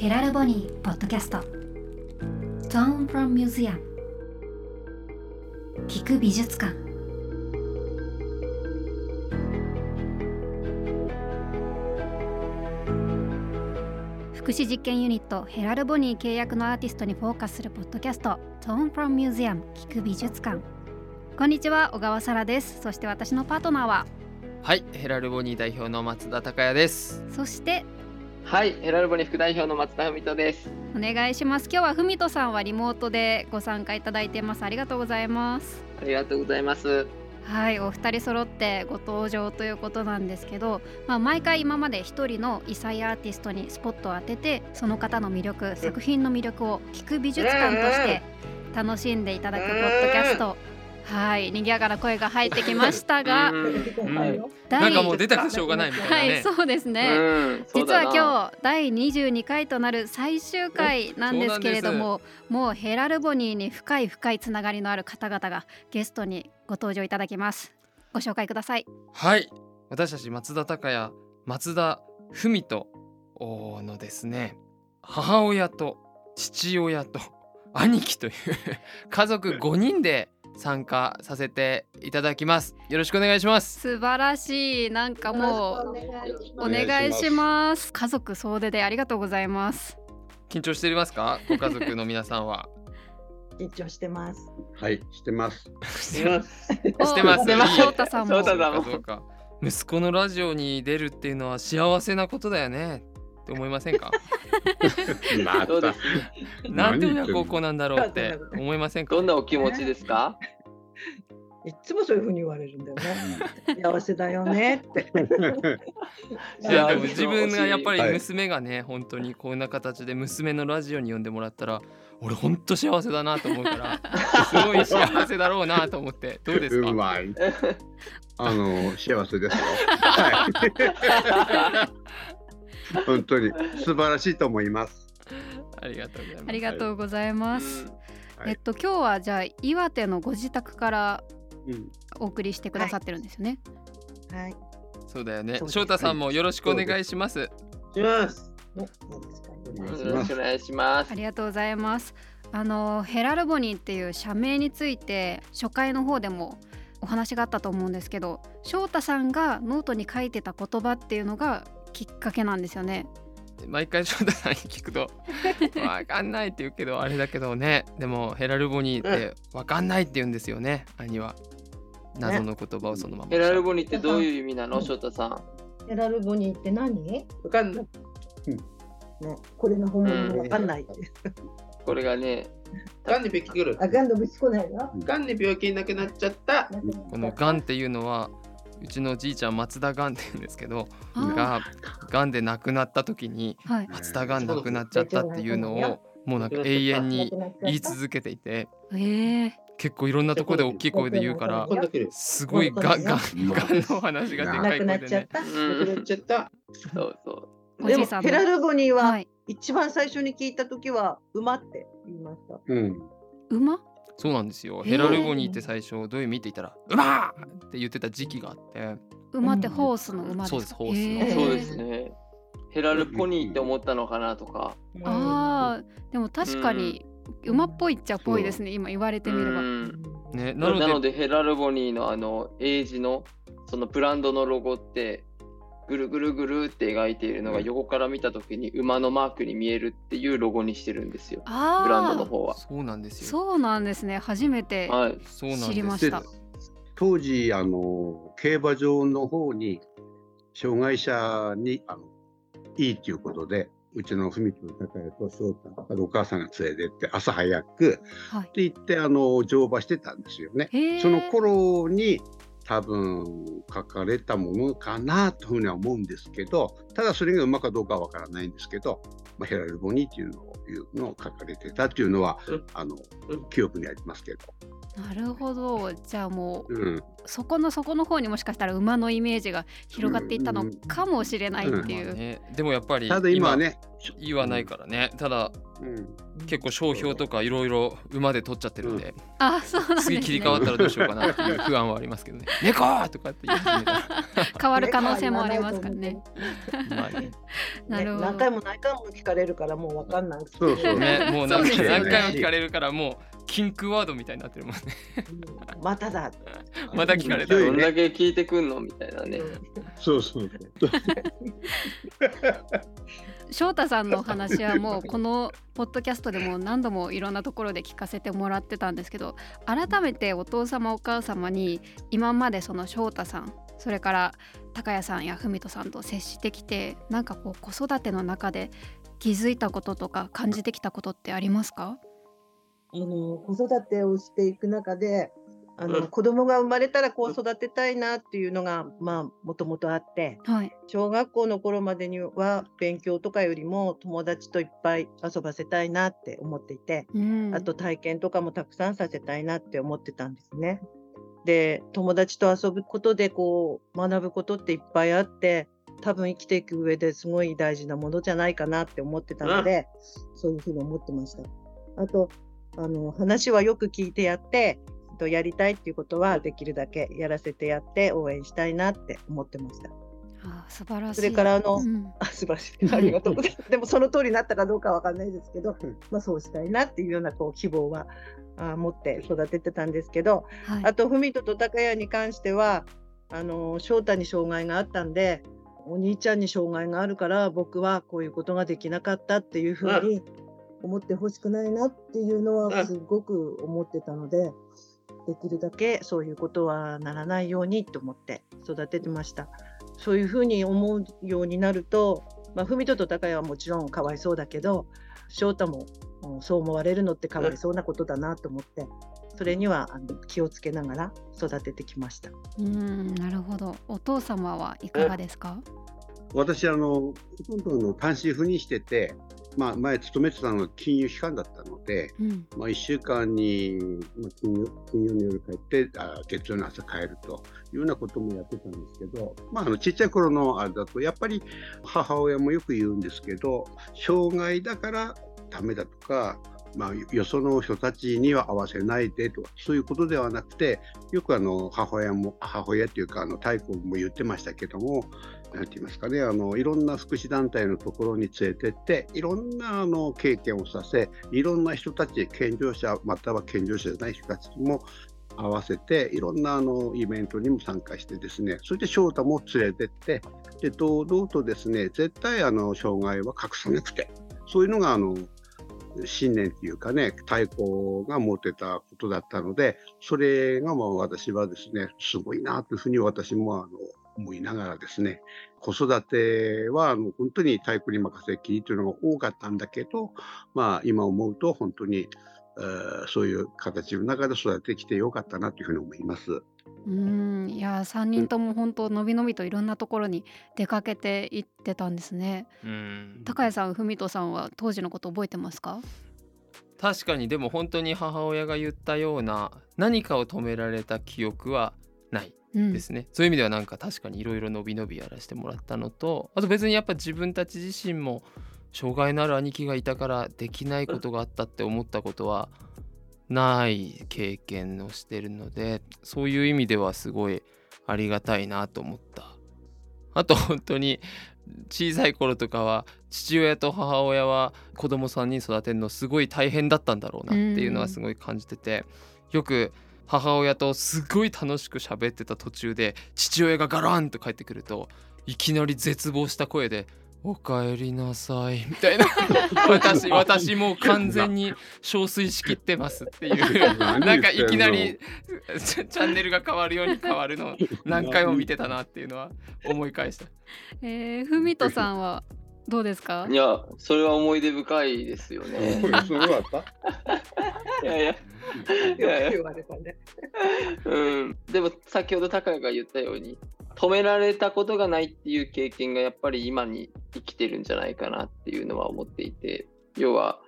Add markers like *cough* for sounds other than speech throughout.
ヘラルボニーポッドキャスト。Tone from Museum 聞く美術館。福祉実験ユニットヘラルボニー契約のアーティストにフォーカスするポッドキャスト。Tone from Museum 聞く美術館。こんにちは小川沙羅です。そして私のパートナーは。はい、ヘラルボニー代表の松田孝也です。そしてはい、ヘラルボニー副代表の松田文人です。お願いします。今日はふみとさんはリモートでご参加いただいてます。ありがとうございます。ありがとうございます。はいお二人揃ってご登場ということなんですけど、まあ、毎回今まで一人の異彩アーティストにスポットを当ててその方の魅力作品の魅力を聞く美術館として楽しんでいただくポッドキャストはい賑やかな声が入ってきましたが *laughs* なんかもう出たくてしょうがないみたいなはいね。そうですね、実は今日第22回となる最終回なんですけれどももうヘラルボニーに深い深いつながりのある方々がゲストにご登場いただきます。ご紹介ください。はい、私たち松田孝也、松田文人のですね、母親と父親と兄貴という家族5人で参加させていただきます。よろしくお願いします。素晴らしいなんかもうお願いします家族総出でありがとうございます緊張していますか、ご家族の皆さんは。緊張してます。はい、してます。します。してます。おいい翔太さんも翔太さんもそうか息子のラジオに出るっていうのは幸せなことだよねって思いませんか？*laughs* またす？なんで親孝行なんだろうって思いませんか？どんなお気持ちですか？*laughs* いつもそういうふうに言われるんだよね。幸せだよねって。いやでも幸せ自分がやっぱりはい娘がね本当にこんな形で娘のラジオに呼んでもらったら俺本当幸せだなと思うから *laughs* すごい幸せだろうなと思ってどうですか？うまい。あの幸せですよ。はい。*laughs* 本当に素晴らしいと思います。ありがとうございますありがとうございます、はいえっと今日はじゃあ岩手のご自宅からうん、お送りしてくださってるんですよね、はい。そうだよね翔太さんもよろしくお願いしますします。よろます。しくお願いしますあ。りがとうございます。あのヘラルボニーっていう社名について初回の方でもお話があったと思うんですけど翔太さんがノートに書いてた言葉っていうのがきっかけなんですよね。毎回翔太さんに聞くと *laughs* わかんないって言うけどあれだけどねでもヘラルボニーってわかんないって言うんですよね兄は謎の言葉をそのままヘラルボニーってどういう意味なの、翔太さん？ヘラルボニーって何？ね、わかんない。これの本物わかんない。これがね、がんで病気来る。あ、ガンドぶちこないよ。がんで病気になくなっちゃった。このがんっていうのはうちのおじいちゃん松田がんって言うんですけどががんで亡くなった時にはい。松田がん亡くなっちゃったっていうのをもうなんか永遠に言い続けていてええ結構いろんなところで大きい声で言うから。すごいがんがんがんの話がでかないくな声でねっちゃった。うなくなっん、ちゃった。そうそう。でもヘラルボニーははい一番最初に聞いた時は馬って言いました。うん。馬？そうなんですよヘラルボニーって最初どういう意味って言ったら「うまー!」って言ってた時期があって馬ってホースの馬ですか？そうですホースのへそうですね。ヘラルポニーって思ったのかなとか。ああでも確かに馬っぽいっちゃっぽいですね今言われてみれば。うんねななのでのでヘラルボニーのあの英字のそのブランドのロゴってぐるぐるぐるって描いているのが横から見た時に馬のマークに見えるっていうロゴにしてるんですよああブランドの方は。そうなんですよそうなんですね初めて知りました。当時あの競馬場の方に障害者にあのいいということで。うちの文子の高屋と翔太あとお母さんが連れてって朝早くはいって言ってあの乗馬してたんですよね。その頃に多分書かれたものかなというふうには思うんですけどただそれがうまかどうかはわからないんですけど、まあ、ヘラルボニーっていうのをいうのを書かれてたっていうのは、うん。あのうん。記憶にありますけど、なるほど。じゃあもううん、そこの底の方にもしかしたら馬のイメージが広がっていったのかもしれないってまあいう。ね、でもやっぱりただ今はね、言わないからね。ただうん結構商標とかいろいろ馬で取っちゃってるんで、あそうなんですね。次切り替わったらどうしようかなっていう *laughs* 不安はありますけどね「猫!」とかって言い始めたら変わる可能性もありますからね。なるほど何回も何回も聞かれるからもうわかんない。そうそうね *laughs* もう何回も聞かれるからもうキンクワードみたいになってるもんねうんまただ。*laughs* また聞かれたどんだけ聞いてくんのみたいなね。そうそうそう。翔太さんのお話はもうこのポッドキャストでも何度もいろんなところで聞かせてもらってたんですけど改めてお父様お母様に今までその翔太さんそれから高谷さんや文人さんと接してきてなんかこう子育ての中で気づいたこととか感じてきたことってありますか？あの子育てをしていく中であの、うん子供が生まれたらこう育てたいなっていうのがまあもともとあってはい。小学校の頃までには勉強とかよりも友達といっぱい遊ばせたいなって思っていて、うん、あと体験とかもたくさんさせたいなって思ってたんですね。で友達と遊ぶことでこう学ぶことっていっぱいあって多分生きていく上ですごい大事なものじゃないかなって思ってたので、そういうふうに思ってました。あとあの話はよく聞いてやってとやりたいっていうことはできるだけやらせてやって応援したいなって思ってました。あ素晴らしい。それからあの、うんあ素晴らしい。ありがとうございます。でもその通りになったかどうかわかんないですけど、まあそうしたいなっていうようなこう希望はあ持って育ててたんですけど、はい、あと文人と高谷に関してはあの翔太に障害があったんで、お兄ちゃんに障害があるから僕はこういうことができなかったっていうふうに思ってほしくないなっていうのはすごく思ってたので、できるだけそういうことはならないようにと思って育ててました。そういうふうに思うようになると、まあ、文人と高谷はもちろんかわいそうだけど翔太もそう思われるのってかわいそうなことだなと思ってそれにはあの気をつけながら育ててきました。うんなるほど。お父様はいかがですか？私あのほとんどの単身赴任してて、まあ、前勤めてたのが金融機関だったので、うん。まあ、1週間に、まあ、金曜金曜の夜帰ってあ月曜の朝帰るというようなこともやってたんですけど、まあ、あのちっちゃい頃のあれだとやっぱり母親もよく言うんですけど障害だからダメだとか、まあ、よその人たちには合わせないでとかそういうことではなくてよくあの母親も母親っていうかあの太鼓も言ってましたけどもなんて言いますかねあのいろんな福祉団体のところに連れてっていろんなあの経験をさせいろんな人たち健常者または健常者じゃない人たちも合わせていろんなあのイベントにも参加してですねそして翔太も連れてってで堂々とですね絶対あの障害は隠さなくてそういうのがあの信念っていうかね太鼓が持てたことだったのでそれがまあ私はですねすごいなというふうに私もあの思いながらですね子育てはあの本当に太鼓に任せっきりというのが多かったんだけど、まあ、今思うと本当に、えーそういう形の中で育ててきてよかったなというふうに思います。うんいや3人とも本当のびのびといろんなところに出かけていってたんですね。うん高谷さん、文人さんは当時のこと覚えてますか？確かにでも本当に母親が言ったような何かを止められた記憶はないうん。ですね、そういう意味ではなんか確かにいろいろ伸び伸びやらせてもらったのとあと別にやっぱ自分たち自身も障害のある兄貴がいたからできないことがあったって思ったことはない経験をしてるのでそういう意味ではすごいありがたいなと思った。あと本当に小さい頃とかは父親と母親は子供3人育てるのすごい大変だったんだろうなっていうのはすごい感じててよく母親とすごい楽しく喋ってた途中で父親がガランと帰ってくるといきなり絶望した声で「おかえりなさい」みたいな。*laughs* 私私もう完全に憔悴しきってますっていう。なんかいきなりチャンネルが変わるように変わるのを何回も見てたなっていうのは思い返した。えー、文人さんは？どうですか？い？や、それは思い出深いですよね。そうだったいやいや、いよやいやく言われたね。うん、でも先ほど高谷が言ったように止められたことがないっていう経験がやっぱり今に生きてるんじゃないかなっていうのは思っていて要は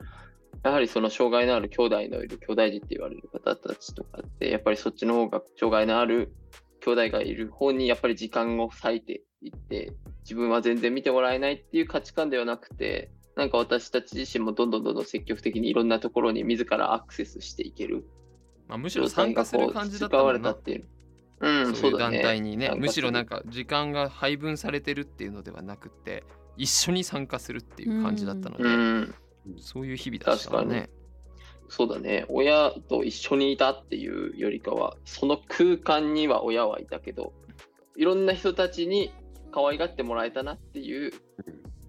やはりその障害のある兄弟のいる兄弟児って言われる方たちとかってやっぱりそっちの方が障害のある兄弟がいる方にやっぱり時間を割いていって、自分は全然見てもらえないっていう価値観ではなくて、なんか私たち自身もどんどんどんどん積極的にいろんなところに自らアクセスしていけるまあ、むしろ参加する感じだったっていう。うん、そういう団だね。体にね参加むしろなんか時間が配分されてるっていうのではなくて一緒に参加するっていう感じだったので、うん、そういう日々でしたね。そうだね。親と一緒にいたっていうよりかは、その空間には親はいたけど、いろんな人たちに可愛がってもらえたなっていう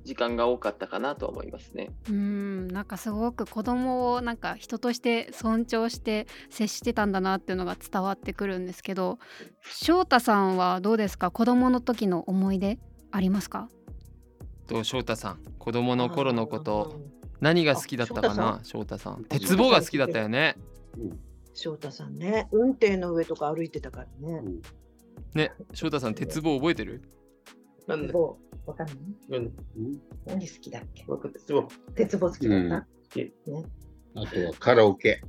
時間が多かったかなとは思いますね。うんなんかすごく子供をなんか人として尊重して接してたんだなっていうのが伝わってくるんですけど翔太さんはどうですか？子供の時の思い出ありますか？と翔太さん子供の頃のことうん何が好きだったかな？翔太さん。鉄棒が好きだったよね。翔太さんね、運転の上とか歩いてたからね。ね翔太さん鉄棒覚えてる？なんだ棒。わかんない？うん。何好きだっけ？わかった。そう。鉄棒好きだった、あとはカラオケ、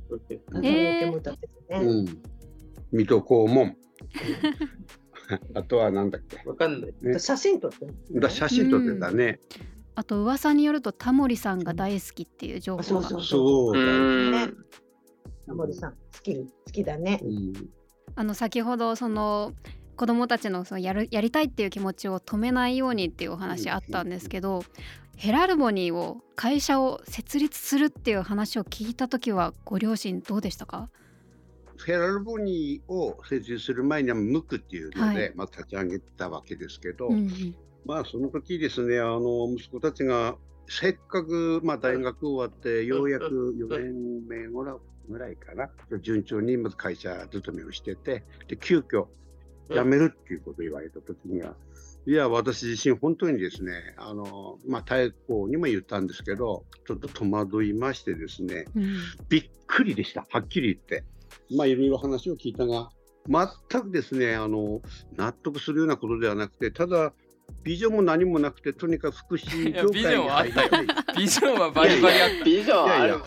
カラオケ。も歌ってたね。うん、水戸黄門。*laughs* あとはなんだっけ？わかんない。ね。写真撮ってるだ写真撮ってたね、あと噂によるとタモリさんが大好きっていう情報が。そうそうそう。だよ、ん。ねタモリさん好き好きだね。うん。あの先ほどその子供たちのそのやるやりたいっていう気持ちを止めないようにっていうお話あったんですけどヘラルボニーを会社を設立するっていう話を聞いた時はご両親どうでしたか？フェラルボニーを設立する前にはムクっていうので、はい。まあ、立ち上げたわけですけど、うんうん。まあその時ですねあの息子たちがせっかく、まあ、大学終わってようやく4年目ぐらいぐらいかな順調にまず会社勤めをしててで急遽辞めるっていうことを言われた時には、いや私自身本当にですねあの、まあ、太鼓にも言ったんですけどちょっと戸惑いましてですねうんびっくりでした、はっきり言って。まあ、いろいろ話を聞いたが、全くですね、あの、納得するようなことではなくて、ただ、ビジョンも何もなくて、とにかく福祉業いやビジョ界にンはあったよ入りたい。ビジョンはバリバリあった。ビジョンある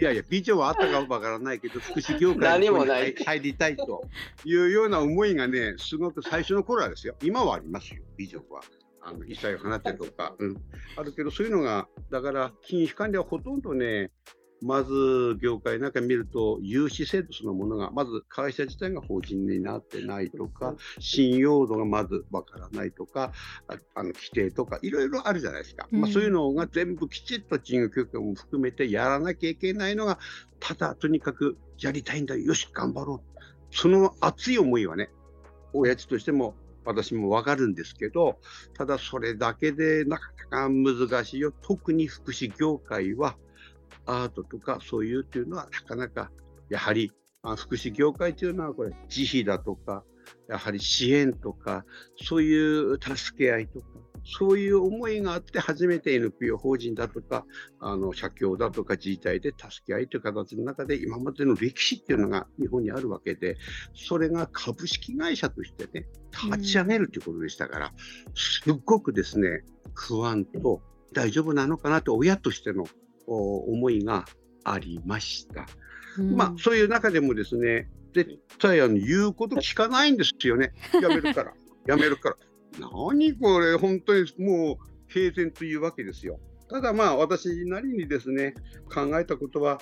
いやいや、いやいや、ビジョンはあったかわからないけど、福祉業界に入りたいというような思いがね、すごく最初の頃はですよ、今はありますよ、ビジョンは。あの異彩を放ってとか、うん、あるけど、そういうのが、だから、金融機関ではほとんどね、まず業界なんか見ると、融資制度そのものが、まず会社自体が法人になってないとか、信用度がまずわからないとか、ああの規定とか、いろいろあるじゃないですか。まあ、うんそういうのが全部きちっと金融教育も含めてやらなきゃいけないのが、ただとにかくやりたいんだよ、よし、頑張ろう。その熱い思いはね、親父としても私もわかるんですけど、ただそれだけでなかなか難しいよ。特に福祉業界は、アートとかそういうっていうのはなかなか、やはり、あ福祉業界というのはこれ、自費だとか、やはり支援とか、そういう助け合いとか、そういう思いがあって初めて NPO 法人だとか、あの社協だとか自治体で助け合いという形の中で今までの歴史っていうのが日本にあるわけで、それが株式会社としてね、立ち上げるということでしたから、すっごくですね、不安と大丈夫なのかなと親としてのお思いがありました。うんまあそういう中でもですね、絶対あの言うこと聞かないんですよね。やめるから、*laughs* やめるから。何これ、本当にもう平然というわけですよ。ただまあ私なりにですね、考えたことは、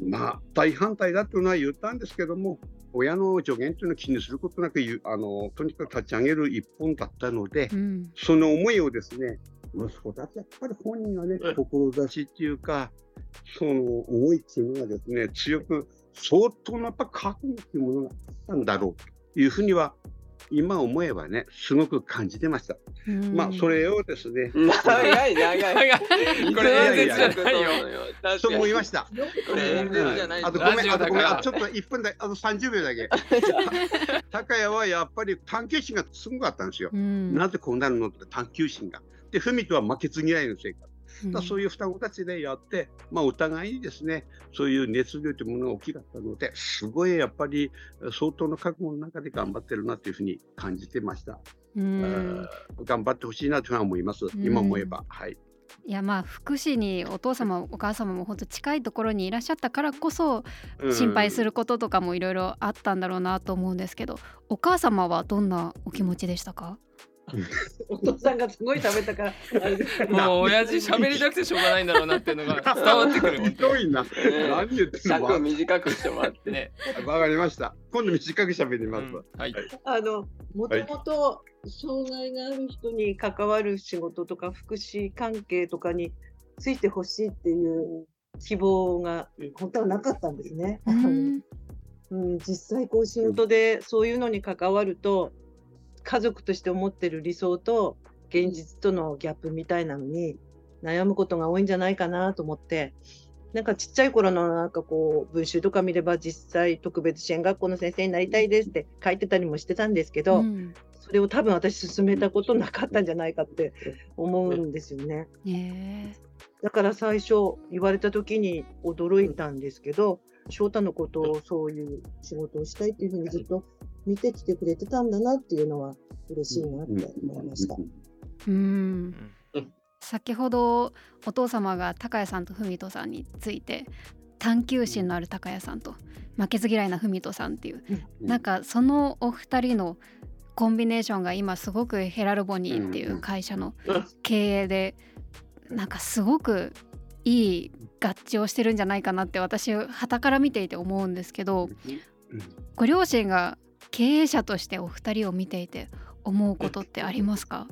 まあ大反対だというのは言ったんですけども、親の助言というのを気にすることなくあの、とにかく立ち上げる一本だったので、うんその思いをですね、息子たち、やっぱり本人はねうん、志っていうか、その思いっていうのがですね、強く、相当なやっぱ覚悟っていうものがあったんだろうというふうには、今思えばね、すごく感じてました。うんまあ、それをですね、長い長い。*laughs* これ演説じゃないよ。そう思いました。これ演説じゃないあとごめん、あとごめん、あちょっと1分だけ、あと30秒だけ。*laughs* 高谷はやっぱり探求心がすごかったんですよ。うんなぜこうなるのって探求心が。で、文とは負けず嫌いの性格。うんだからそういう双子たちでやって、まあ、お互いにですね、そういう熱量というものが大きかったので、すごいやっぱり相当の覚悟の中で頑張ってるなというふうに感じてました。うん頑張ってほしいなというふうに思います、ん今思えば。はい。いやまあ福祉にお父様お母様も本当近いところにいらっしゃったからこそ心配することとかもいろいろあったんだろうなと思うんですけどお母様はどんなお気持ちでしたか？*laughs* お父さんがすごい食べたからもう親父喋りたくてしょうがないんだろうなっていうのが *laughs* 伝わってくる。ひどいな。ね何言ってんの尺を短くしてもらって。ね。わかりました。今度短く喋りうますわ。んはい。あのもともと障害がある人に関わる仕事とか福祉関係とかについてほしいっていう希望が本当はなかったんですね。うんうん、実際こう仕事でそういうのに関わると家族として思ってる理想と現実とのギャップみたいなのに悩むことが多いんじゃないかなと思ってなんかちっちゃい頃のなんかこう文集とか見れば実際特別支援学校の先生になりたいですって書いてたりもしてたんですけど、うん。それを多分私進めたことなかったんじゃないかって思うんですよね。ねだから最初言われた時に驚いたんですけど翔太のことをそういう仕事をしたいっていうふうにずっと見てきてくれてたんだなっていうのは嬉しいなって思いました。えうん。うん先ほどお父様が高谷さんと文人さんについて探求心のある高谷さんと負けず嫌いな文人さんっていううん。なんかそのお二人のコンビネーションが今すごくヘラルボニーっていう会社の経営でなんかすごくいい合致をしてるんじゃないかなって私傍から見ていて思うんですけどご両親が経営者としてお二人を見ていて思うことってありますか？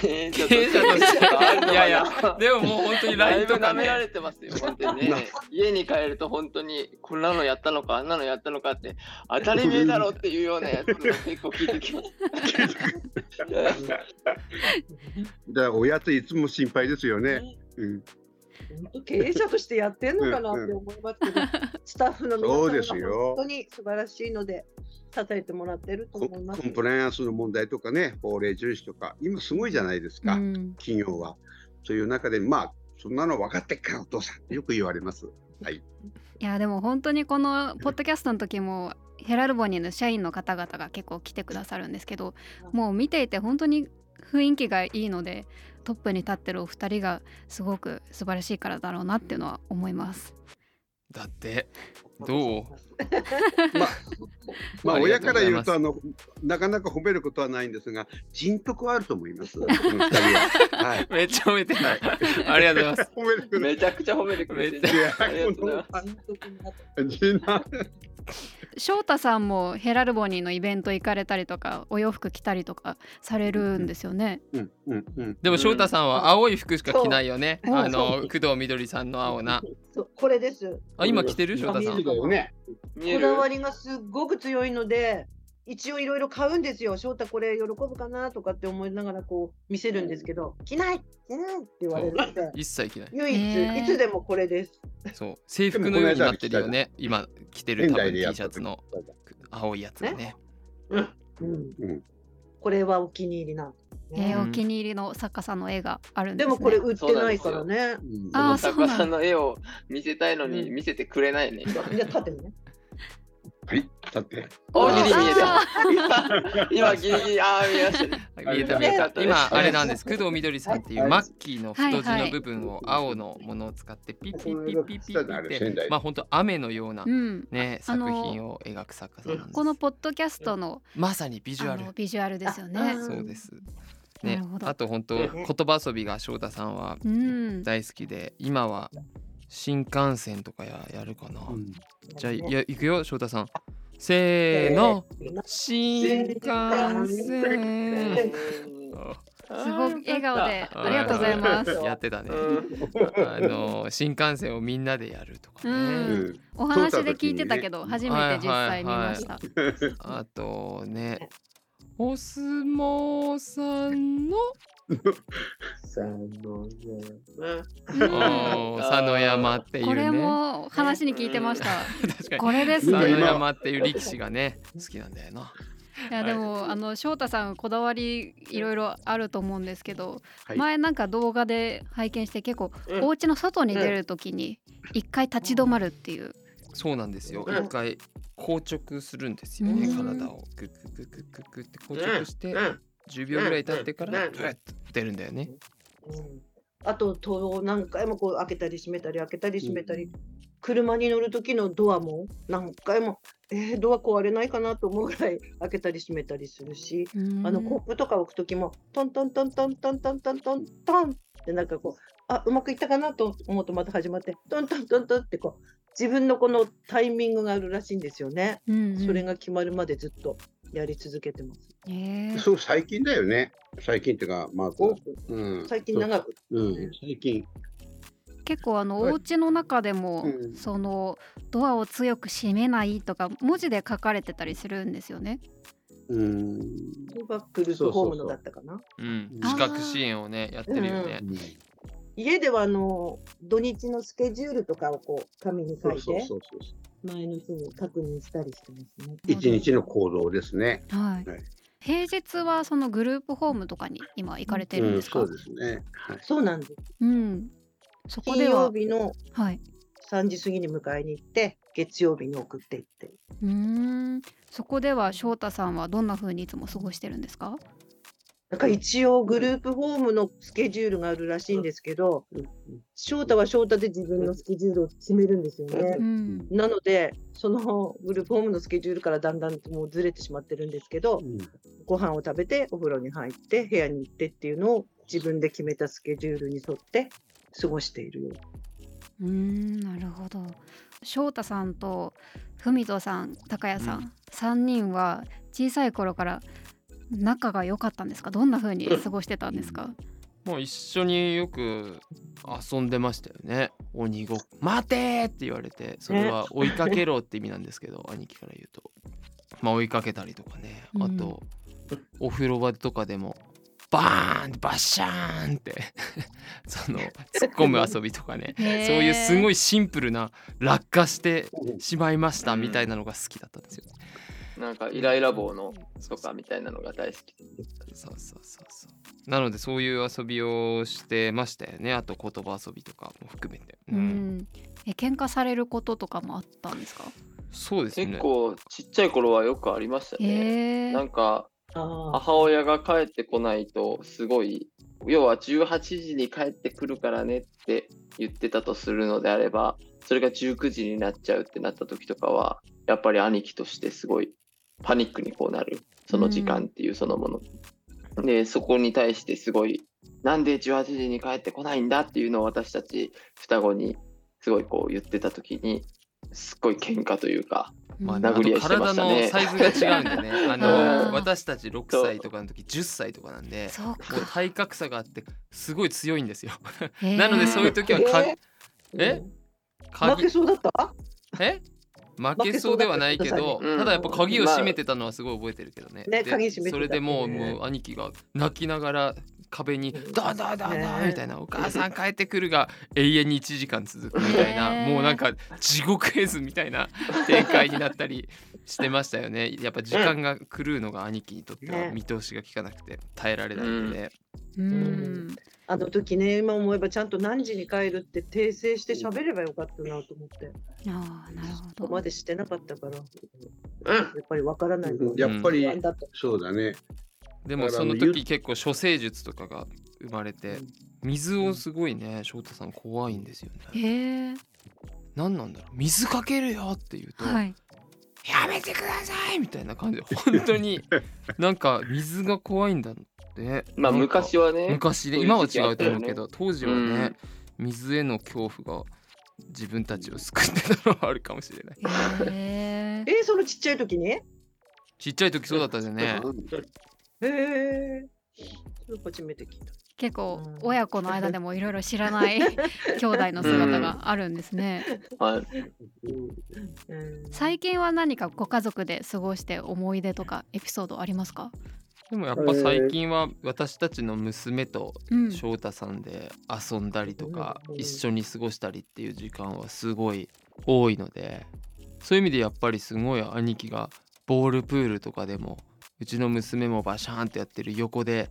経営者としていやいやでももう本当にだ LINE められてますよ、本当にね。家に帰ると本当にこんなのやったのか、あんなのやったのかって当たり前だろっていうようなやつが *laughs* 結構聞いてきます。*laughs* だからおやついつも心配ですよね。うん、本当経営者としてやってんのかなって思いますけど、*laughs* スタッフの皆さんがよ本当に素晴らしいので支えてもらってるとコ思います。コンプライアンスの問題とかね、法令遵守とか、今すごいじゃないですか、うん企業は。そういう中で、まあ、そんなの分かってっからお父さんってよく言われます。はい。*laughs* いやでも本当にこのポッドキャストの時もヘラルボニーの社員の方々が結構来てくださるんですけどもう見ていて本当に雰囲気がいいのでトップに立ってるお二人がすごく素晴らしいからだろうなっていうのは思います。だってどう？まあ、*laughs* まあ、親から言うと、あの、なかなか褒めることはないんですが、人徳はあると思います。は。はい。*laughs* めっちゃ褒めてる。*laughs* ありがとうございます。褒めることめちゃくちゃ褒めてくれてるめっちいやありがとうございます。人徳になって人な翔太さんもヘラルボニーのイベント行かれたりとかお洋服着たりとかされるんですよね。うんうんうん。でも翔太さんは青い服しか着ないよね。あの工藤みどりさんの青な。そうこれです。あ今着てる？翔太さん。だよね。こだわりがすっごく強いので一応いろいろ買うんですよ。翔太これ喜ぶかなとかって思いながらこう見せるんですけど着ない着ないって言われるので一切着ない。唯一、いつでもこれです。そう。制服のようになってるよね。今着てる多分 T シャツの青いやつがね。うん。うんこれはお気に入りなんですね、えーお気に入りの作家さんの絵があるんでね。ですもこれ売ってないからね。うんあーその作家さんの絵を見せたいのにうん。見せてくれないね。今。じゃあ縦にねはい。だって。おギリ見えあた。*laughs* 今ギリギリ、ああ、見えましたね。見えた見えた。ね今あれなんです。工藤みどりさんっていうはいマッキーの太字の部分を青のものを使ってピッピッピッピッピッって、まあ本当雨のようなうん、ね作品を描く作家さんなんです。このポッドキャストのまさにビジュアあルのビジュアルですよあね。そうです。ねあと本当言葉遊びが翔太さんはうん、大好きで、今は新幹線とかややるかな。うんじゃあいや行くよ翔太さん。せーの、新幹線。すごく笑顔であありがとうございます。やってたね。うんあの新幹線をみんなでやるとかうね。うんお話で聞いてたけど初めて実際見ました。あとね、お相撲さんのさのね。おー佐野山っていうね。これも話に聞いてました。確かに。これです佐野ね。山っていう力士がね好きなんだよな。いやでもあの翔太さんこだわりいろいろあると思うんですけど、はい前なんか動画で拝見して結構うんお家の外に出るときに一回立ち止まるっていう。そうなんですよ。うん一回硬直するんですよね。うん体をグッグッグッグッグッグッって硬直してうん10秒ぐらい経ってからうんグッと出るんだよね。うん。あと戸を何回もこう開けたり閉めたり開けたり閉めたり、車に乗る時のドアも何回もえー、ドア壊れないかなと思うぐらい開けたり閉めたりするし、あのコップとか置く時もトントントントントントントントントンってなんかこうあうまくいったかなと思うとまた始まってトントントントンってこう自分のこのタイミングがあるらしいんですよね。うんうん。それが決まるまでずっとやり続けてます。へー。そう最近だよね。最近っていうかまあ多くうん。最近長く。う。ん。最近。結構あのはい。お家の中でも、うん。そのドアを強く閉めないとか文字で書かれてたりするんですよね。うん。ここがクルーズホームのだったかな。うんあー資格支援をねやってるよね。家ではあの土日のスケジュールとかをこう紙に書いて。そうそうそうそう前の日に確認したりしてますね。一日の行動ですね。はい。はい平日はそのグループホームとかに今行かれてるんですか？うんそうですね。はい。そうなんです。うん。そこ金曜では日のはい。3時過ぎに迎えに行って月曜日に送っていって。うーん。そこでは翔太さんはどんな風にいつも過ごしてるんですか？なんか一応グループホームのスケジュールがあるらしいんですけど、翔太は翔太で自分のスケジュールを決めるんですよねう。ん。なので、そのグループホームのスケジュールからだんだんともうずれてしまってるんですけど、うんご飯を食べて、お風呂に入って、部屋に行ってっていうのを自分で決めたスケジュールに沿って過ごしているよ。うーん。なるほど。翔太さんと文人さん、高谷さん、三、人は小さい頃から仲が良かったんですか？どんな風に過ごしてたんですか？もう一緒によく遊んでましたよね。鬼ごっこ待てーって言われてそれは追いかけろって意味なんですけど *laughs* 兄貴から言うとまあ追いかけたりとかねあと、お風呂場とかでもバーンバッシャーンって *laughs* その突っ込む遊びとかね *laughs* そういうすごい。いシンプルな落下してしまいましたみたいなのが好きだったんですよ。なんかイライラ棒のとかみたいなのが大好き。そうそうそうそう。なのでそういう遊びをしてましたよね。あと言葉遊びとかも含めて。う。ん。え喧嘩されることとかもあったんですか？そうですね。結構ちっちゃい頃はよくありましたね。へえなんかあ母親が帰ってこないとすごい要は18時に帰ってくるからねって言ってたとするのであればそれが19時になっちゃうってなった時とかはやっぱり兄貴としてすごいパニックにこうなるその時間っていうそのもの、でそこに対してすごいなんで18時に帰ってこないんだっていうのを私たち双子にすごいこう言ってた時にすっごい喧嘩というかまあ、あ殴り合いとしてましたね体のサイズが違うんでね。*laughs* あのうん私たち6歳とかの時10歳とかなんで。そうもうか。体格差があってすごい強いんですよ。*laughs* なのでそういう時はかえ負鍵けそうだった？え？負けそうではないけど、うんただやっぱ鍵を閉めてたのはすごい覚えてるけどね。ねで鍵閉めてた。それでもうねもう兄貴が泣きながら壁にうん「ダーダーダーダー」ねみたいな「お母さん帰ってくる」が永遠に1時間続くみたいなもうなんか地獄絵図みたいな展開になったりしてましたよね。やっぱ時間が狂うのが兄貴にとってはね。見通しが効かなくて耐えられないので。うん。あの時ね、今思えばちゃんと何時に帰るって訂正して喋ればよかったなと思って、ああ、なるほここど。までしてなかったから、うんやっぱりわからないのやっぱり不安だった。そうだね。でもその時結構処世術とかが生まれて水をすごいね翔太さん怖いんですよね。へえ。何なんだろう水かけるよって言うと、はい。やめてくださいみたいな感じで本当になんか水が怖いんだって。まあ昔はね昔で今は違うと思うけど当時はね、水への恐怖が自分たちを救ってたのはあるかもしれない。へえ。えー、そのちっちゃい時に？ちっちゃい時そうだったじゃんね。へえ初めて聞いた。結構うん。親子の間でもいろいろ知らない *laughs* 兄弟の姿があるんですね。最近は何かご家族で過ごして思い出とかエピソードありますか？でもやっぱ最近は私たちの娘とうん。翔太さんで遊んだりとかうん一緒に過ごしたりっていう時間はすごい多いのでそういう意味でやっぱりすごい兄貴がボールプールとかでもうちの娘もバシャーンってやってる横で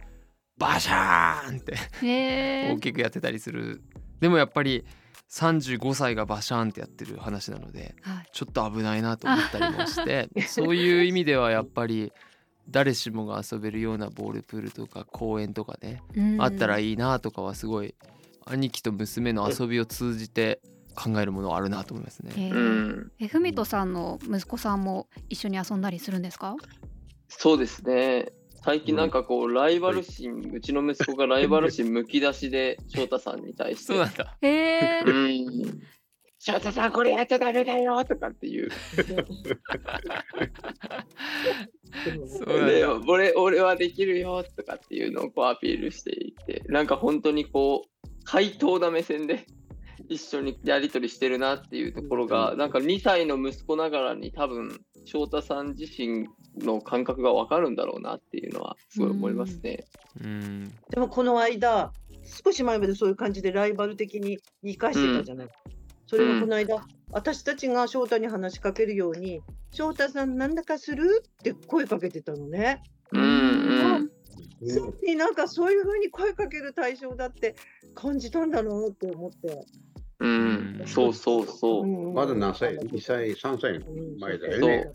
バシャーンって *laughs* 大。きくやってたりするでもやっぱり35歳がバシャーンってやってる話なのではい。ちょっと危ないなと思ったりもして *laughs* そういう意味ではやっぱり誰しもが遊べるようなボールプールとか公園とかねうんあったらいいなとかはすごい兄貴と娘の遊びを通じて考えるものはあるなと思いますね。え。えふみとさんの息子さんも一緒に遊んだりするんですか？そうですね。最近なんかこう、ライバル心、うちの息子がライバル心むき出しで、翔太さんに対して。*laughs* そうなんだ。えうー、ん。翔太さん、これやっちゃダメだよとかっていう。そうなんでだ。俺俺はできるよとかっていうのをこうアピールしていて、なんか本当にこう、対等な目線で一緒にやり取りしてるなっていうところが、なんか2歳の息子ながらに多分、翔太さん自身の感覚がわかるんだろうなっていうのはすごい思いますね。うん。でもこの間、少し前までそういう感じでライバル的に言い返してたじゃない。それがこの間、私たちが翔太に話しかけるように、翔太さんなんだかするって声かけてたのね。うんうん。そうになんかそういうふうに声かける対象だって感じたんだろうって思って。うん、そうそうそう。うんまだ何歳 ?2 歳、3歳前だよね。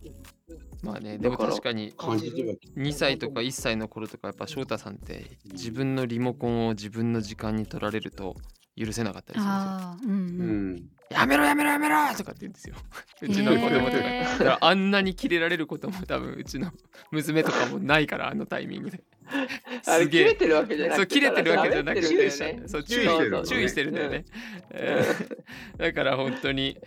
まあね、でも確かに感じては2歳とか1歳の頃とかやっぱ翔太さんって自分のリモコンを自分の時間に取られると許せなかったりするんですよ。あーうんううんん。やめろやめろやめろとかって言うんですよ。*laughs* うちの子供とか。だからあんなにキレられることも多分うちの娘とかもないからあのタイミングで。*laughs* あれ、すげえ切れてるわけじゃなくて。そう切れてるわけじゃなくてねそう注意してる注意してるんだよね。え *laughs* ーだから本当に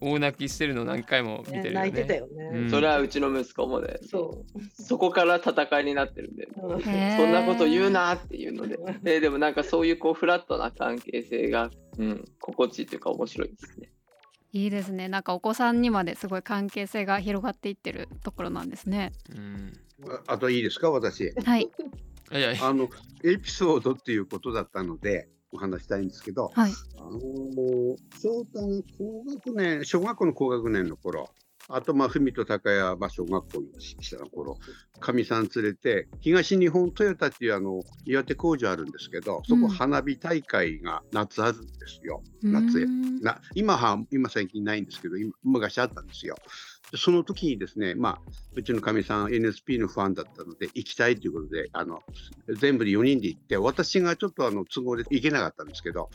大泣きしてるの何回も見てるよね。泣いてたよね。うんそれはうちの息子もで、そそこから戦いになってるんで、う。そんなこと言うなっていうので、えーでもなんかそういうこうフラットな関係性が、うん、心地いいというか面白いですね。いいですねなんかお子さんにまですごい関係性が広がっていってるところなんですねうん。ああといいですか、私。はいあの、エピソードっていうことだったので、お話したいんですけど、はいあのー、翔太が高学年、小学校の高学年の頃、あと、まあ、文と高谷、まあ、小学校にした頃、かみさん連れて、東日本トヨタっていうあの岩手工場あるんですけど、そうんこ花火大会が夏あるんですよ。夏へうんな今は、今最近ないんですけど、今昔あったんですよ。でその時にですね、まあ、うちのかみさん NSP のファンだったので、行きたいということで、あの全部で4人で行って、私がちょっとあの都合で行けなかったんですけど、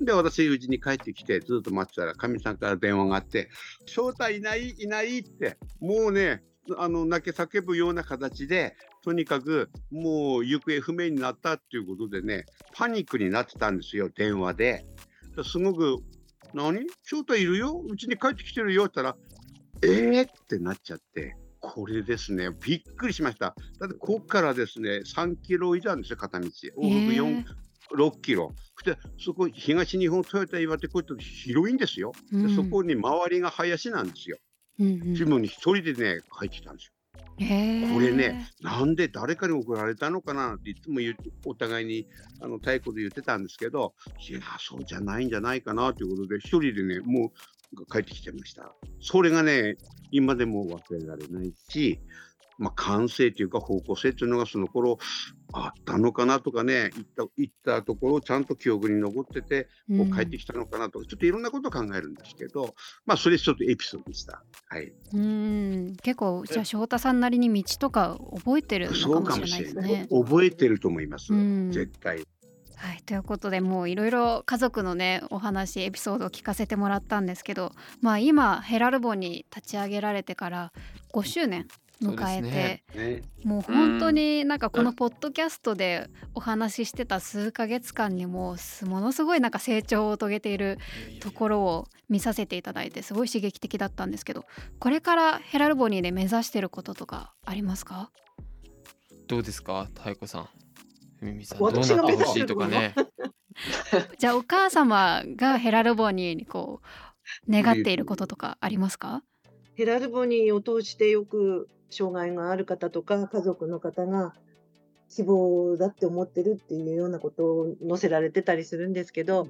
で、私、うちに帰ってきて、ずっと待ってたら、かみさんから電話があって、翔太いない、いないって、もうね、あの泣き叫ぶような形で、とにかくもう行方不明になったっていうことでね、パニックになってたんですよ、電話で。すごく、何？翔太いるよ？うちに帰ってきてるよ？って言ったら、えー？ってなっちゃって、これですね、びっくりしました。だって、ここからですね、3キロ以上あるんですよ、片道。往復4、6キロ。そして、そこ、東日本トヨタ岩手こうって広いんですよ。でそこに周りが林なんですよ。自分に一人でね、帰ってきたんですよ。これね、なんで誰かに送られたのかなっていつもお互いにあの太鼓で言ってたんですけど、いや、そうじゃないんじゃないかなということで、一人でね、もう帰ってきてました。それがね、今でも忘れられないし、まあ、感性というか方向性というのがその頃あったのかなとかね、行った行ったところ、ちゃんと記憶に残ってて、こう帰ってきたのかなとか、ちょっといろんなことを考えるんですけど、まあ、それちょっとエピソードでした。はい。うん結構じゃあ翔太さんなりに道とか覚えてるのそうかかもしもしれない。れないですね。覚えてると思います。うん絶対。はい、ということでもういろいろ家族のねお話エピソードを聞かせてもらったんですけど、まあ、今ヘラルボに立ち上げられてから5周年迎えて、ね。ね、もう本当になんかこのポッドキャストでお話ししてた数ヶ月間にもすものすごいなんか成長を遂げているところを見させていただいてすごい刺激的だったんですけどこれからヘラルボニーで目指してることとかありますか？どうですか太鼓さんふみみさん。どうなって私がほしいとかね。*laughs* じゃあお母様がヘラルボニーにこう願っていることとかありますか？ヘラルボニーを通してよく障害がある方とか家族の方が希望だって思ってるっていうようなことを載せられてたりするんですけど、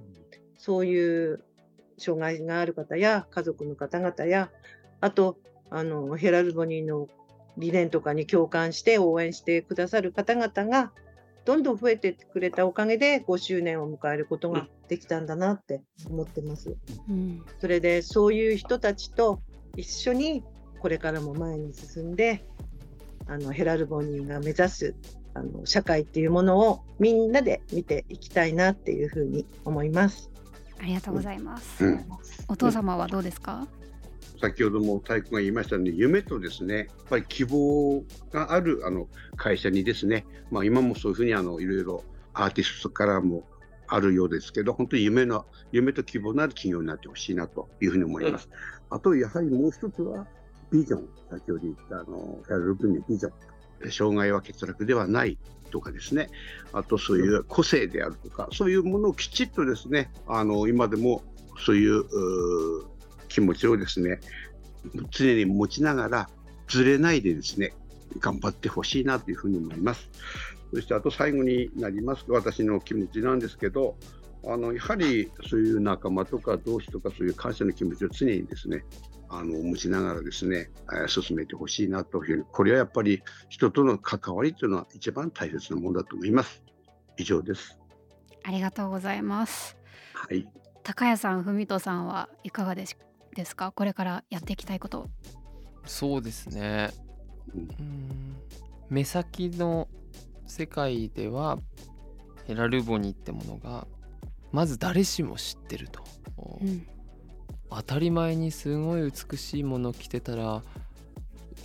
そういう障害がある方や家族の方々やあとあのヘラルボニーの理念とかに共感して応援してくださる方々がどんどん増えてくれたおかげで5周年を迎えることができたんだなって思ってます。うんそれでそういう人たちと一緒にこれからも前に進んであのヘラルボニーが目指すあの社会っていうものをみんなで見ていきたいなっていうふうに思います。ありがとうございます、うんお父様はどうですか？先ほども太鼓が言いましたように夢とですねやっぱり希望があるあの会社にですね、まあ、今もそういうふうにあのいろいろアーティストからもあるようですけど本当に夢の夢と希望のある企業になってほしいなというふうに思います。あとやはりもう一つはビジョン。先ほど言ったあのやる分にビジョン。障害は欠落ではないとかですね。あとそういう個性であるとかそういうものをきちっとですねあの今でもそういううー気持ちをですね常に持ちながらずれないでですね頑張ってほしいなというふうに思います。そしてあと最後になります私の気持ちなんですけどあのやはりそういう仲間とか同志とかそういう感謝の気持ちを常にですねあの持ちながらですね、えー進めてほしいなというふうにこれはやっぱり人との関わりというのは一番大切なものだと思います。以上です。ありがとうございますはい。高谷さん文人さんはいかがですですか？これからやっていきたいこと。そうですね。うん。うん。目先の世界ではヘラルボニーってものがまず誰しも知ってると、うん。当たり前にすごい美しいもの着てたら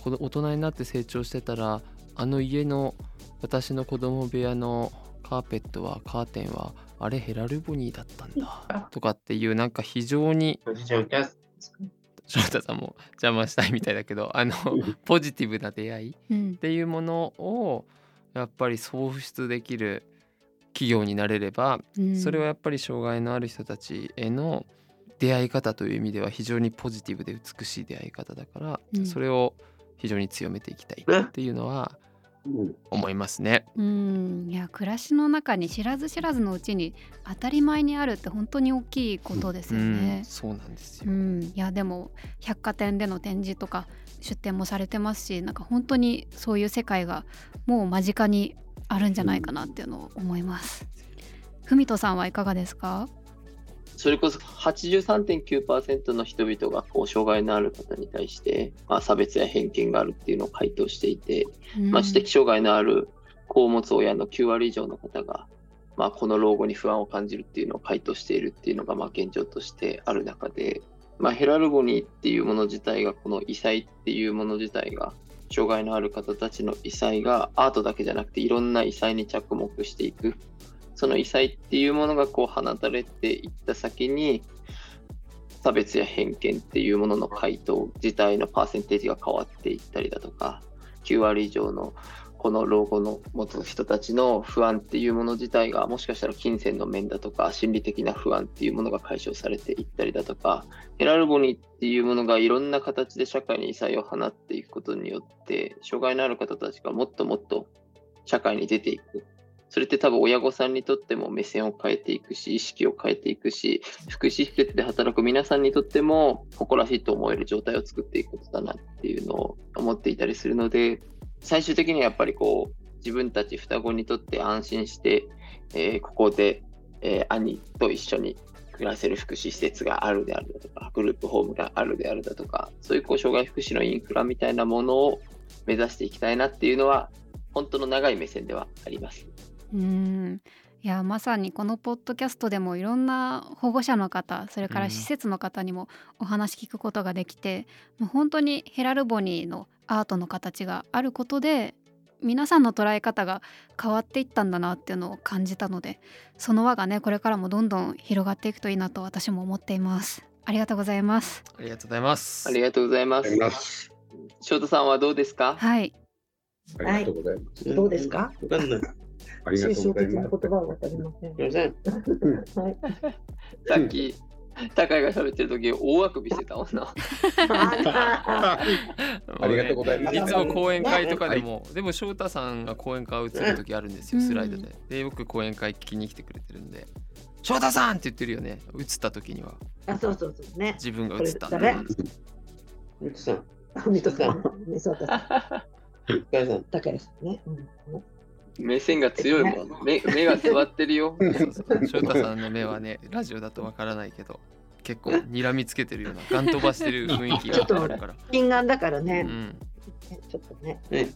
この大人になって成長してたらあの家の私の子供部屋のカーペットはカーテンはあれヘラルボニーだったんだ。とかっていうなんか非常におじいちゃんキャス翔太さんも邪魔したいみたいだけどあのポジティブな出会いうん。っていうものをやっぱり創出できる企業になれればうん。それはやっぱり障害のある人たちへの出会い方という意味では非常にポジティブで美しい出会い方だから、うん。それを非常に強めていきたいっていうのはうん思いますね。うんいや暮らしの中に知らず知らずのうちに当たり前にあるって本当に大きいことですようんね。そうなんですうよ。んいやでも百貨店での展示とか出店もされてますしなんか本当にそういう世界がもう間近にあるんじゃないかなっていうのを思います。ふみとさんはいかがですか？それこそ83.9%の人々がこう障害のある方に対して、まあ、差別や偏見があるっていうのを回答していて、うん。まあ、知的障害のある子を持つ親の9割以上の方が、まあ、この老後に不安を感じるっていうのを回答しているっていうのがまあ現状としてある中で、まあ、ヘラルボニーっていうもの自体がこの異彩っていうもの自体が障害のある方たちの異彩がアートだけじゃなくていろんな異彩に着目していくその異彩っていうものがこう放たれていった先に差別や偏見っていうものの回答自体のパーセンテージが変わっていったりだとか9割以上のこの老後の持つ人たちの不安っていうもの自体がもしかしたら金銭の面だとか心理的な不安っていうものが解消されていったりだとかヘラルボニーっていうものがいろんな形で社会に異彩を放っていくことによって障害のある方たちがもっともっと社会に出ていく。それって多分親御さんにとっても目線を変えていくし意識を変えていくし福祉施設で働く皆さんにとっても誇らしいと思える状態を作っていくことだなっていうのを思っていたりするので最終的にはやっぱりこう自分たち双子にとって安心して、えーここで、えー兄と一緒に暮らせる福祉施設があるであるだとかグループホームがあるであるだとかそういうこう障害福祉のインフラみたいなものを目指していきたいなっていうのは本当の長い目線ではあります。うん。いやまさにこのポッドキャストでもいろんな保護者の方それかうん。ら施設の方にもお話聞くことができて、もう本当にヘラルボニーのアートの形があることで皆さんの捉え方が変わっていったんだなっていうのを感じたのでその輪がねこれからもどんどん広がっていくといいなと私も思っています。ありがとうございます。ありがとうございます。ありがとうございます。翔太さんはどうですか？はい。ありがとうございます。どうですか？わかんない。ありがとうございます。的な言葉はわかりません。すいません。はい。*laughs* さっき、高井が喋ってる時大あくびしてたもんな。ありがとうございますいつも講演会とかでも、でも翔太さんが講演会を映る時あるんですよ、うんスライドで。で、よく講演会聞きに来てくれてるんで、翔太さんって言ってるよね、映った時には。あ、そうそうそうね。自分が映ったんだこれ誰ミトさん、みとさん、みそたさん、高橋さんね。うん目線が強いもん。目目が座ってるよ。翔太さんの目はね、ラジオだとわからないけど、結構睨みつけてるような、ガン飛ばしてる雰囲気があるから。近眼だからね。うん、ちょっとね。ね。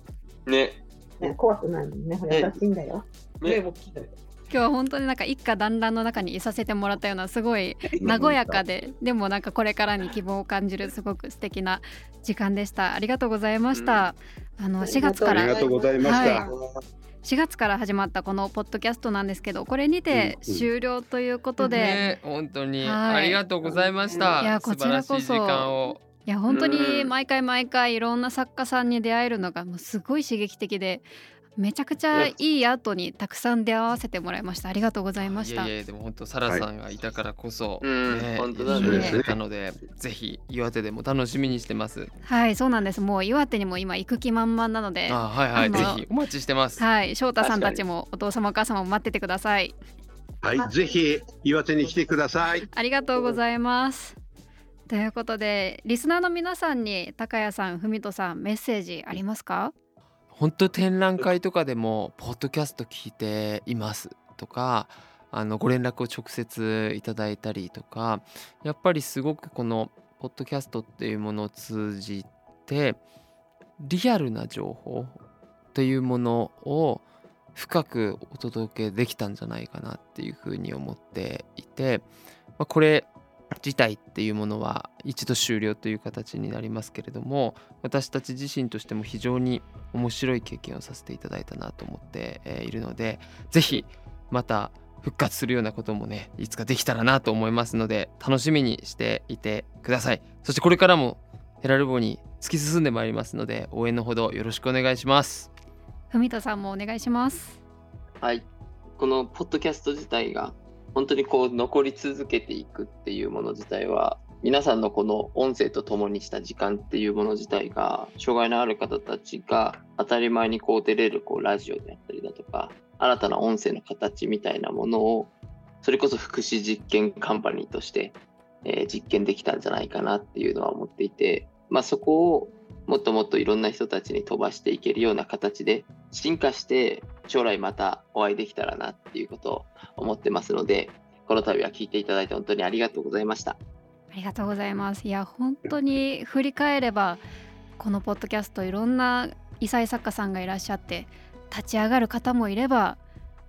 ね、怖くないもんね。優しいんだよ。目大きいだよ。今日は本当になんか一家団らんの中にいさせてもらったようなすごい和やかででもなんかこれからに希望を感じるすごく素敵な時間でしたありがとうございました、あの4月からありがとうございました。はい4月から始まったこのポッドキャストなんですけどこれにてうんうん。終了ということで、ね本当に。はい。ありがとうございました。いやこちらこそ。いや本当にうん。毎回毎回いろんな作家さんに出会えるのがもうすごい刺激的でめちゃくちゃいいアートにたくさん出会わせてもらいました。ありがとうございました。いやいやでも本当サラさんがいたからこそ、うんね本当だね。たので、ぜひ岩手でも楽しみにしてます。はいそうなんです。もう岩手にも今行く気満々なのであはいはいぜひお待ちしてます。はい翔太さんたちもお父様お母様も待っててください。はい、ぜひ岩手に来てください。ありがとうございます。ということでリスナーの皆さんに高谷さん文人さんメッセージありますか？本当展覧会とかでもポッドキャスト聞いていますとかあのご連絡を直接いただいたりとかやっぱりすごくこのポッドキャストっていうものを通じてリアルな情報というものを深くお届けできたんじゃないかなっていうふうに思っていて、まあ、これ自体っていうものは一度終了という形になりますけれども私たち自身としても非常に面白い経験をさせていただいたなと思ってえーいるのでぜひまた復活するようなこともねいつかできたらなと思いますので楽しみにしていてください。そしてこれからもヘラルボに突き進んでまいりますので応援のほどよろしくお願いします。文人さんもお願いします。はい。このポッドキャスト自体が本当にこう残り続けていくっていうもの自体は皆さんのこの音声と共にした時間っていうもの自体が障害のある方たちが当たり前にこう出れるこうラジオであったりだとか新たな音声の形みたいなものをそれこそ福祉実験カンパニーとして、えー実験できたんじゃないかなっていうのは思っていて、まあ、そこをもっともっといろんな人たちに飛ばしていけるような形で進化して将来またお会いできたらなっていうことを思ってますのでこの度は聞いていただいて本当にありがとうございました。ありがとうございます。いや本当に振り返ればこのポッドキャストいろんな異彩作家さんがいらっしゃって立ち上がる方もいれば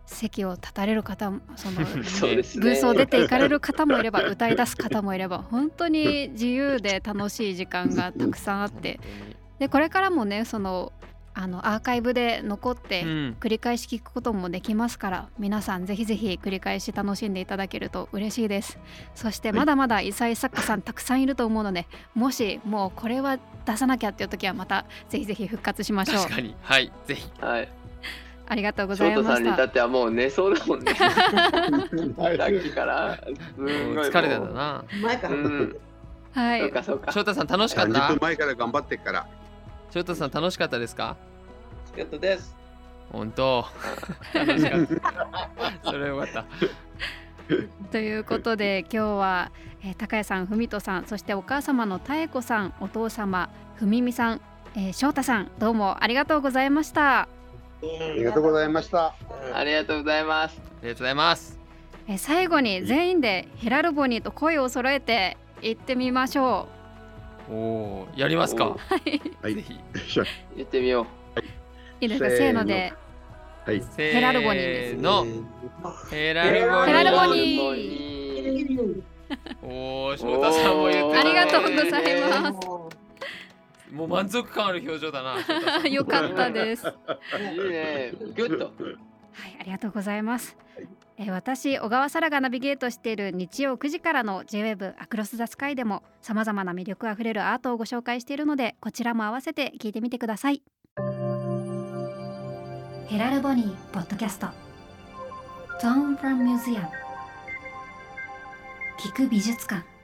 席を立たれる方もその *laughs* そうですね。ブースを出て行かれる方もいれば歌い出す方もいれば本当に自由で楽しい時間がたくさんあって *laughs* でこれからもねそのあのアーカイブで残ってうん繰り返し聞くこともできますから皆さんぜひぜひ繰り返し楽しんでいただけると嬉しいですそしてまだまだ異彩作家さんたくさんいると思うのでもしもうこれは出さなきゃっていう時はまたぜひぜひ復活しましょう確かにはいぜひはい。ありがとうございましたさんに至ってはもう寝そうだもんね。*laughs* さはいっきから。疲れたんだな前から。うん。そうはいかそうか。翔太さん楽しかっ30た分前から頑張ってっから。翔太さん楽しかったですか？仕方です。本当。楽しかった。それはよかった。ということで今日は、えー高谷さん文人さんそしてお母様の妙子さんお父様文美さん、えー翔太さんどうもありがとうございました、ありがとうございました。ありがとうございます。ありがとうございます。えー最後に全員でヘラルボニーと声を揃えて言ってみましょおおーやりますか。はいはい。ぜひ。*laughs* 言ってみよい。いですか？せーので。はい。せヘラルボニーですの。ヘラルボニー。ヘラルボニー。おお翔太さんも言ってたありがとうございます。もう満足感ある表情だな *laughs* よかったです。いいね。グッド。はい、ありがとうございます。え私小川紗良がナビゲートしている日曜9時からの J-WEB アクロスザスカイでもさまざまな魅力あふれるアートをご紹介しているのでこちらも合わせて聞いてみてください。ヘラルボニーポッドキャスト。Zone from Museum 聞く美術館。